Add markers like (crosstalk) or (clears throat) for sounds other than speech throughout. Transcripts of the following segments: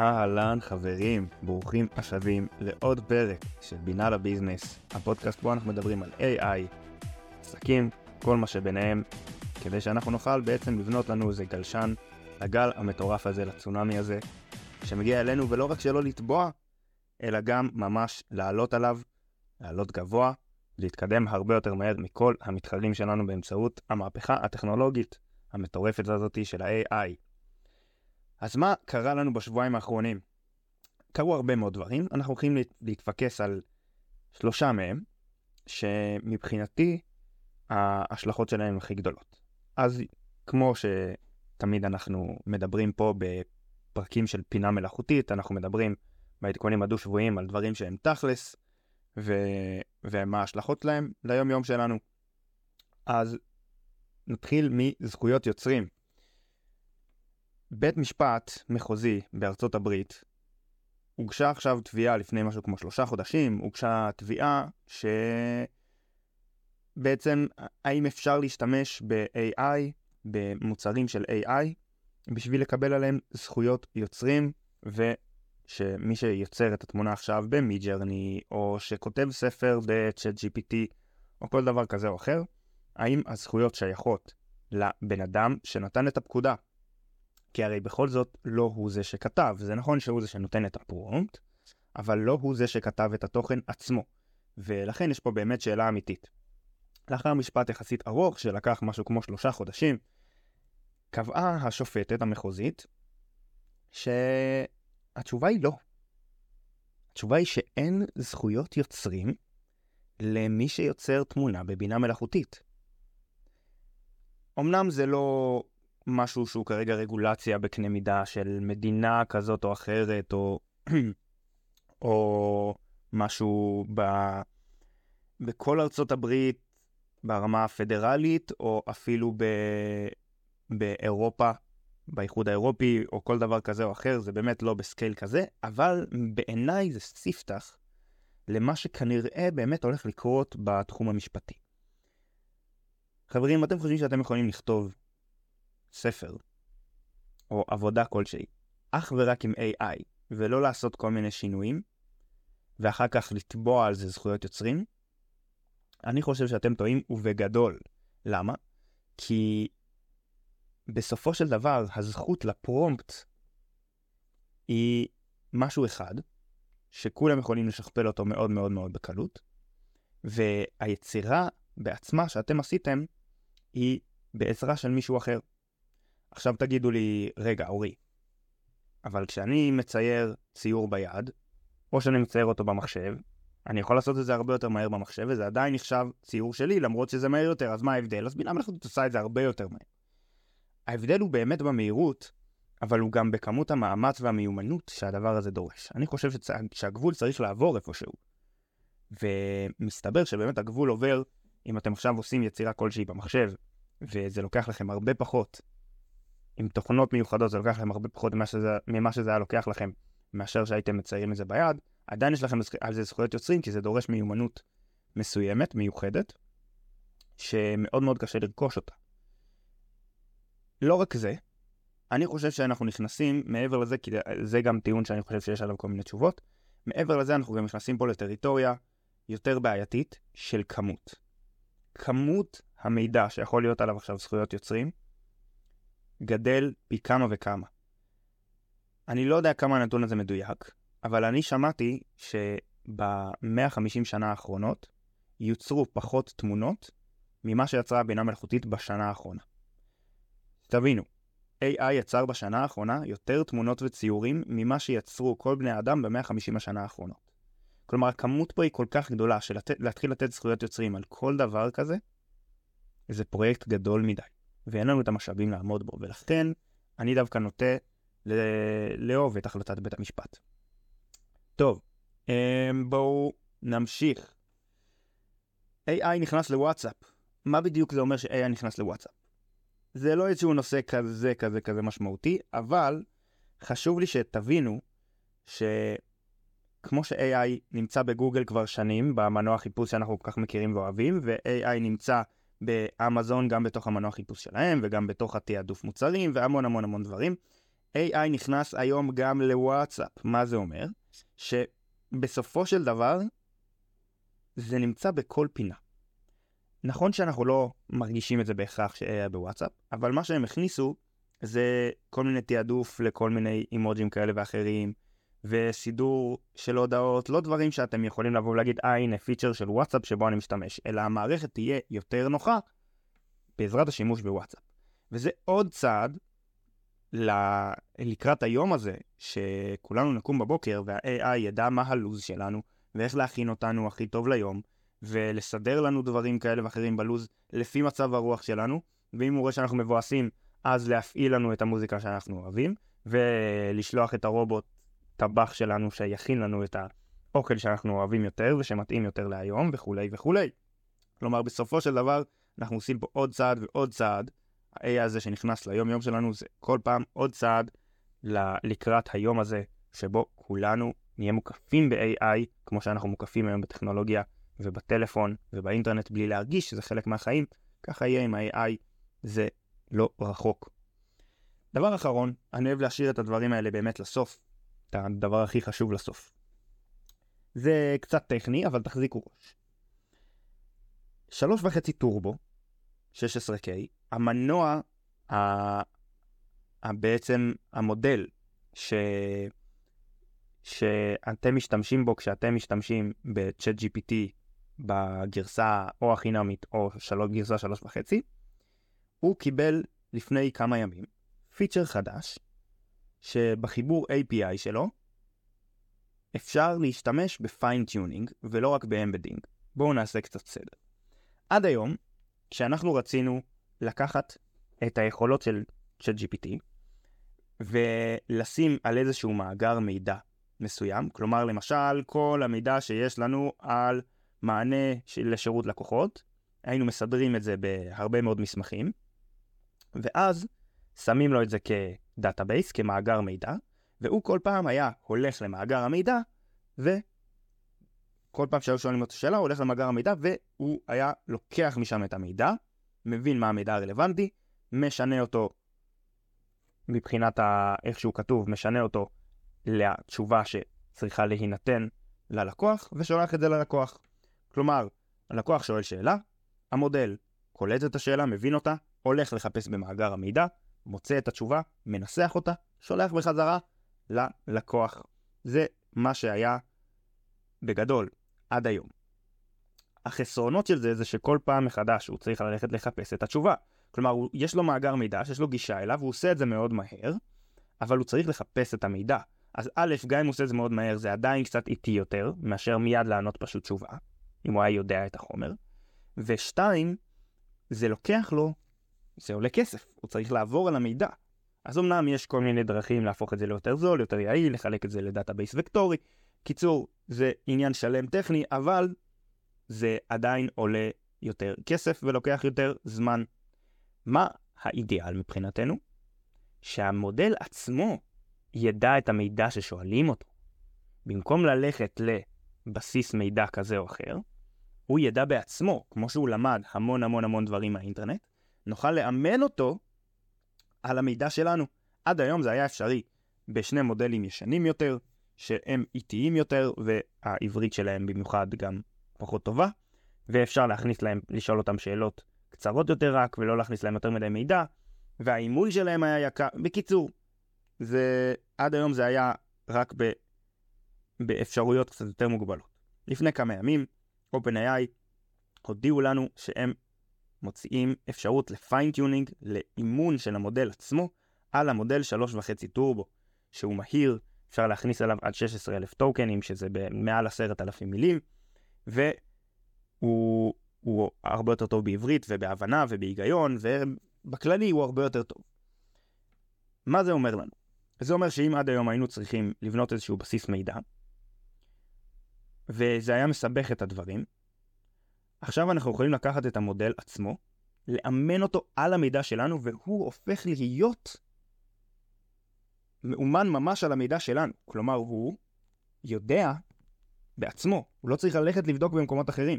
אהלן חברים, ברוכים השבים לעוד פרק של בינה לביזנס, הפודקאסט בו אנחנו מדברים על AI, עסקים, כל מה שביניהם, כדי שאנחנו נוכל בעצם לבנות לנו איזה גלשן לגל המטורף הזה, לצונאמי הזה, שמגיע אלינו ולא רק שלא לטבוע, אלא גם ממש לעלות עליו, לעלות גבוה, להתקדם הרבה יותר מהר מכל המתחרים שלנו באמצעות המהפכה הטכנולוגית המטורפת הזאת של ה-AI. אז מה קרה לנו בשבועיים האחרונים? קרו הרבה מאוד דברים, אנחנו הולכים להתפקס על שלושה מהם, שמבחינתי ההשלכות שלהם הכי גדולות. אז כמו שתמיד אנחנו מדברים פה בפרקים של פינה מלאכותית, אנחנו מדברים בעדכונים הדו-שבועיים על דברים שהם תכלס, ו... ומה ההשלכות להם ליום יום שלנו. אז נתחיל מזכויות יוצרים. בית משפט מחוזי בארצות הברית, הוגשה עכשיו תביעה לפני משהו כמו שלושה חודשים, הוגשה תביעה שבעצם האם אפשר להשתמש ב-AI, במוצרים של AI, בשביל לקבל עליהם זכויות יוצרים, ושמי שיוצר את התמונה עכשיו במידג'רני, או שכותב ספר ב-chat GPT, או כל דבר כזה או אחר, האם הזכויות שייכות לבן אדם שנתן את הפקודה כי הרי בכל זאת לא הוא זה שכתב. זה נכון שהוא זה שנותן את הפרומפט, אבל לא הוא זה שכתב את התוכן עצמו. ולכן יש פה באמת שאלה אמיתית. לאחר משפט יחסית ארוך, שלקח משהו כמו שלושה חודשים, קבעה השופטת המחוזית שהתשובה היא לא. התשובה היא שאין זכויות יוצרים למי שיוצר תמונה בבינה מלאכותית. אמנם זה לא משהו שהוא כרגע רגולציה בקנה מידה של מדינה כזאת או אחרת, או, (clears throat) או משהו ב, בכל ארצות הברית ברמה הפדרלית, או אפילו ב, באירופה, באיחוד האירופי, או כל דבר כזה או אחר, זה באמת לא בסקייל כזה, אבל בעיניי זה ספתח למה שכנראה באמת הולך לקרות בתחום המשפטי. חברים, אתם חושבים שאתם יכולים לכתוב ספר, או עבודה כלשהי, אך ורק עם AI, ולא לעשות כל מיני שינויים, ואחר כך לתבוע על זה זכויות יוצרים, אני חושב שאתם טועים ובגדול. למה? כי בסופו של דבר הזכות לפרומפט היא משהו אחד, שכולם יכולים לשכפל אותו מאוד מאוד מאוד בקלות, והיצירה בעצמה שאתם עשיתם היא בעזרה של מישהו אחר. עכשיו תגידו לי, רגע, אורי, אבל כשאני מצייר ציור ביד, או שאני מצייר אותו במחשב, אני יכול לעשות את זה הרבה יותר מהר במחשב, וזה עדיין נחשב ציור שלי, למרות שזה מהר יותר, אז מה ההבדל? אז בינה מלאכותית עושה את זה הרבה יותר מהר. ההבדל הוא באמת במהירות, אבל הוא גם בכמות המאמץ והמיומנות שהדבר הזה דורש. אני חושב שצ... שהגבול צריך לעבור איפשהו. ומסתבר שבאמת הגבול עובר, אם אתם עכשיו עושים יצירה כלשהי במחשב, וזה לוקח לכם הרבה פחות עם תוכנות מיוחדות זה לוקח לכם הרבה פחות ממה שזה, ממה שזה היה לוקח לכם מאשר שהייתם מציירים את זה ביד, עדיין יש לכם על זה זכויות יוצרים כי זה דורש מיומנות מסוימת, מיוחדת, שמאוד מאוד קשה לרכוש אותה. לא רק זה, אני חושב שאנחנו נכנסים מעבר לזה, כי זה גם טיעון שאני חושב שיש עליו כל מיני תשובות, מעבר לזה אנחנו גם נכנסים פה לטריטוריה יותר בעייתית של כמות. כמות המידע שיכול להיות עליו עכשיו זכויות יוצרים, גדל פי כמה וכמה. אני לא יודע כמה הנתון הזה מדויק, אבל אני שמעתי שב-150 שנה האחרונות יוצרו פחות תמונות ממה שיצרה הבינה מלאכותית בשנה האחרונה. תבינו, AI יצר בשנה האחרונה יותר תמונות וציורים ממה שיצרו כל בני האדם ב-150 השנה האחרונות. כלומר, הכמות פה היא כל כך גדולה שלהתחיל לתת זכויות יוצרים על כל דבר כזה, זה פרויקט גדול מדי. ואין לנו את המשאבים לעמוד בו, ולכן אני דווקא נוטה לאהוב את החלטת בית המשפט. טוב, אמ, בואו נמשיך. AI נכנס לוואטסאפ. מה בדיוק זה אומר ש-AI נכנס לוואטסאפ? זה לא איזשהו נושא כזה כזה כזה משמעותי, אבל חשוב לי שתבינו שכמו ש-AI נמצא בגוגל כבר שנים, במנוע חיפוש שאנחנו כל כך מכירים ואוהבים, ו-AI נמצא באמזון, גם בתוך המנוע חיפוש שלהם, וגם בתוך התעדוף מוצרים, והמון המון המון דברים. AI נכנס היום גם לוואטסאפ. מה זה אומר? שבסופו של דבר, זה נמצא בכל פינה. נכון שאנחנו לא מרגישים את זה בהכרח ש-AI בוואטסאפ, אבל מה שהם הכניסו זה כל מיני תעדוף לכל מיני אימוג'ים כאלה ואחרים, וסידור של הודעות, לא דברים שאתם יכולים לבוא ולהגיד, אה הנה פיצ'ר של וואטסאפ שבו אני משתמש, אלא המערכת תהיה יותר נוחה בעזרת השימוש בוואטסאפ. וזה עוד צעד ל... לקראת היום הזה, שכולנו נקום בבוקר וה-AI ידע מה הלו"ז שלנו, ואיך להכין אותנו הכי טוב ליום, ולסדר לנו דברים כאלה ואחרים בלו"ז לפי מצב הרוח שלנו, ואם הוא רואה שאנחנו מבואסים, אז להפעיל לנו את המוזיקה שאנחנו אוהבים, ולשלוח את הרובוט טבח שלנו שיכין לנו את האוכל שאנחנו אוהבים יותר ושמתאים יותר להיום וכולי וכולי. כלומר, בסופו של דבר, אנחנו עושים פה עוד צעד ועוד צעד. ה-AI הזה שנכנס ליום יום שלנו זה כל פעם עוד צעד לקראת היום הזה, שבו כולנו נהיה מוקפים ב-AI, כמו שאנחנו מוקפים היום בטכנולוגיה ובטלפון ובאינטרנט, בלי להרגיש שזה חלק מהחיים, ככה יהיה עם ה-AI, זה לא רחוק. דבר אחרון, אני אוהב להשאיר את הדברים האלה באמת לסוף, את הדבר הכי חשוב לסוף. זה קצת טכני, אבל תחזיקו ראש. שלוש וחצי טורבו, 16K, המנוע, ה... ה... בעצם המודל ש... שאתם משתמשים בו כשאתם משתמשים ב-chat GPT בגרסה או החינמית או שלוש, גרסה שלוש וחצי, הוא קיבל לפני כמה ימים פיצ'ר חדש שבחיבור API שלו אפשר להשתמש ב fine-tuning ולא רק ב embedding. בואו נעשה קצת סדר. עד היום, כשאנחנו רצינו לקחת את היכולות של ChatGPT ולשים על איזשהו מאגר מידע מסוים, כלומר למשל כל המידע שיש לנו על מענה לשירות לקוחות, היינו מסדרים את זה בהרבה מאוד מסמכים, ואז שמים לו את זה כדאטאבייס, כמאגר מידע, והוא כל פעם היה הולך למאגר המידע, וכל פעם שהיו שואלים אותו שאלה, הוא הולך למאגר המידע, והוא היה לוקח משם את המידע, מבין מה המידע הרלוונטי, משנה אותו מבחינת ה... איך שהוא כתוב, משנה אותו לתשובה שצריכה להינתן ללקוח, ושולח את זה ללקוח. כלומר, הלקוח שואל שאלה, המודל קולט את השאלה, מבין אותה, הולך לחפש במאגר המידע, מוצא את התשובה, מנסח אותה, שולח בחזרה ללקוח. זה מה שהיה בגדול עד היום. החסרונות של זה זה שכל פעם מחדש הוא צריך ללכת לחפש את התשובה. כלומר, הוא, יש לו מאגר מידע שיש לו גישה אליו, הוא עושה את זה מאוד מהר, אבל הוא צריך לחפש את המידע. אז א', גם אם הוא עושה את זה מאוד מהר, זה עדיין קצת איטי יותר, מאשר מיד לענות פשוט תשובה, אם הוא היה יודע את החומר. ושתיים, זה לוקח לו, זה עולה כסף, הוא צריך לעבור על המידע. אז אמנם יש כל מיני דרכים להפוך את זה ליותר זול, יותר יעיל, לחלק את זה ל database וקטורי. קיצור, זה עניין שלם טכני, אבל זה עדיין עולה יותר כסף ולוקח יותר זמן. מה האידיאל מבחינתנו? שהמודל עצמו ידע את המידע ששואלים אותו. במקום ללכת לבסיס מידע כזה או אחר, הוא ידע בעצמו, כמו שהוא למד המון המון המון דברים מהאינטרנט, נוכל לאמן אותו על המידע שלנו. עד היום זה היה אפשרי בשני מודלים ישנים יותר, שהם איטיים יותר, והעברית שלהם במיוחד גם פחות טובה, ואפשר להכניס להם, לשאול אותם שאלות קצרות יותר רק, ולא להכניס להם יותר מדי מידע, והאימוי שלהם היה יקר. בקיצור, זה, עד היום זה היה רק ב, באפשרויות קצת יותר מוגבלות. לפני כמה ימים, OpenAI הודיעו לנו שהם מוציאים אפשרות ל fine-tuning, לאימון של המודל עצמו, על המודל 3.5 טורבו, שהוא מהיר, אפשר להכניס עליו עד 16,000 טוקנים, שזה במעל 10,000 מילים, והוא הרבה יותר טוב בעברית ובהבנה ובהיגיון, ובכללי הוא הרבה יותר טוב. מה זה אומר לנו? זה אומר שאם עד היום היינו צריכים לבנות איזשהו בסיס מידע, וזה היה מסבך את הדברים, עכשיו אנחנו יכולים לקחת את המודל עצמו, לאמן אותו על המידע שלנו, והוא הופך להיות מאומן ממש על המידע שלנו. כלומר, הוא יודע בעצמו, הוא לא צריך ללכת לבדוק במקומות אחרים.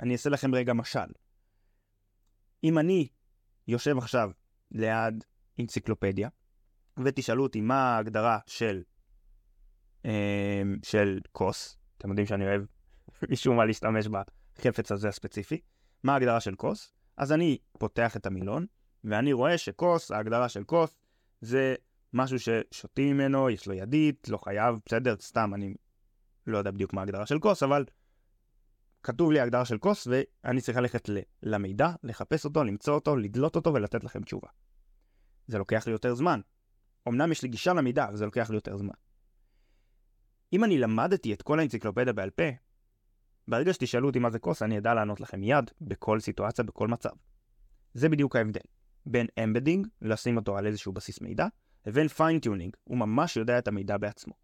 אני אעשה לכם רגע משל. אם אני יושב עכשיו ליד אנציקלופדיה, ותשאלו אותי מה ההגדרה של, אה, של כוס, אתם יודעים שאני אוהב (laughs) משום מה להשתמש בחפץ הזה הספציפי, מה ההגדרה של כוס, אז אני פותח את המילון, ואני רואה שכוס, ההגדרה של כוס, זה משהו ששותים ממנו, יש לו ידית, לא חייב, בסדר, סתם, אני לא יודע בדיוק מה ההגדרה של כוס, אבל כתוב לי הגדרה של כוס, ואני צריך ללכת למידע, לחפש אותו, למצוא אותו, לדלות אותו ולתת לכם תשובה. זה לוקח לי יותר זמן. אמנם יש לי גישה למידע, אבל זה לוקח לי יותר זמן. אם אני למדתי את כל האנציקלופדיה בעל פה, ברגע שתשאלו אותי מה זה כוס, אני אדע לענות לכם מיד, בכל סיטואציה, בכל מצב. זה בדיוק ההבדל. בין embedding, לשים אותו על איזשהו בסיס מידע, לבין fine-tuning, הוא ממש יודע את המידע בעצמו.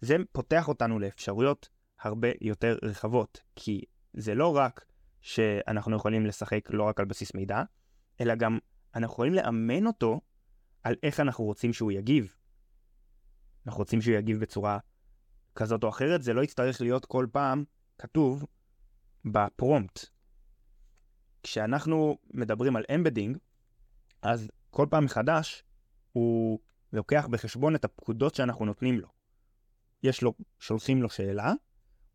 זה פותח אותנו לאפשרויות הרבה יותר רחבות, כי זה לא רק שאנחנו יכולים לשחק לא רק על בסיס מידע, אלא גם אנחנו יכולים לאמן אותו על איך אנחנו רוצים שהוא יגיב. אנחנו רוצים שהוא יגיב בצורה כזאת או אחרת, זה לא יצטרך להיות כל פעם כתוב בפרומפט. כשאנחנו מדברים על אמבדינג, אז כל פעם מחדש הוא לוקח בחשבון את הפקודות שאנחנו נותנים לו. יש לו, שולחים לו שאלה,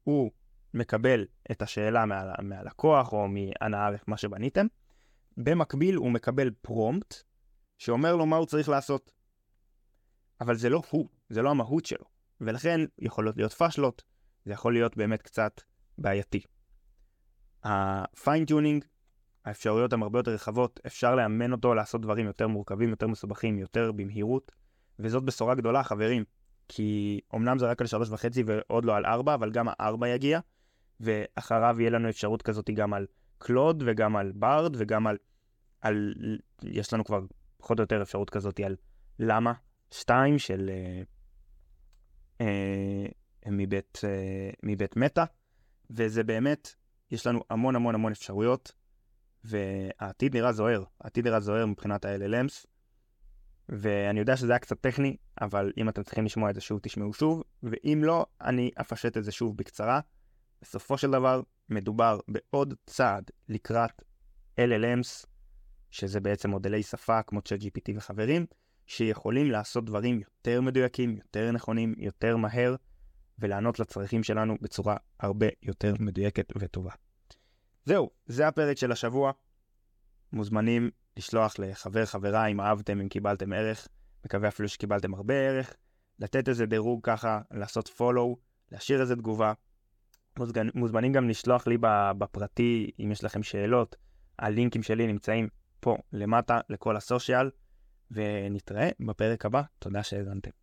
הוא מקבל את השאלה מה, מהלקוח או מהמערכת מה שבניתם, במקביל הוא מקבל prompt שאומר לו מה הוא צריך לעשות. אבל זה לא הוא, זה לא המהות שלו, ולכן יכולות להיות פאשלות, זה יכול להיות באמת קצת בעייתי. ה fine-tuning, האפשרויות הן הרבה יותר רחבות, אפשר לאמן אותו לעשות דברים יותר מורכבים, יותר מסובכים, יותר במהירות, וזאת בשורה גדולה, חברים, כי אמנם זה רק על שלוש וחצי ועוד לא על ארבע, אבל גם הארבע יגיע, ואחריו יהיה לנו אפשרות כזאת גם על קלוד וגם על ברד וגם על, על... יש לנו כבר פחות או יותר אפשרות כזאת על למה שתיים של אה, אה, מבית, אה, מבית מטא, וזה באמת, יש לנו המון המון המון אפשרויות, והעתיד נראה זוהר, העתיד נראה זוהר מבחינת ה-LLMs, ואני יודע שזה היה קצת טכני, אבל אם אתם צריכים לשמוע את זה שוב, תשמעו שוב, ואם לא, אני אפשט את זה שוב בקצרה. בסופו של דבר, מדובר בעוד צעד לקראת LLMs, שזה בעצם מודלי שפה כמו ChatGPT וחברים, שיכולים לעשות דברים יותר מדויקים, יותר נכונים, יותר מהר, ולענות לצרכים שלנו בצורה הרבה יותר מדויקת וטובה. זהו, זה הפרק של השבוע. מוזמנים לשלוח לחבר חברה אם אהבתם, אם קיבלתם ערך, מקווה אפילו שקיבלתם הרבה ערך, לתת איזה דירוג ככה, לעשות follow, להשאיר איזה תגובה. מוזמנים גם לשלוח לי בפרטי אם יש לכם שאלות, הלינקים שלי נמצאים פה למטה לכל הסושיאל, ונתראה בפרק הבא. תודה שהאזנתם.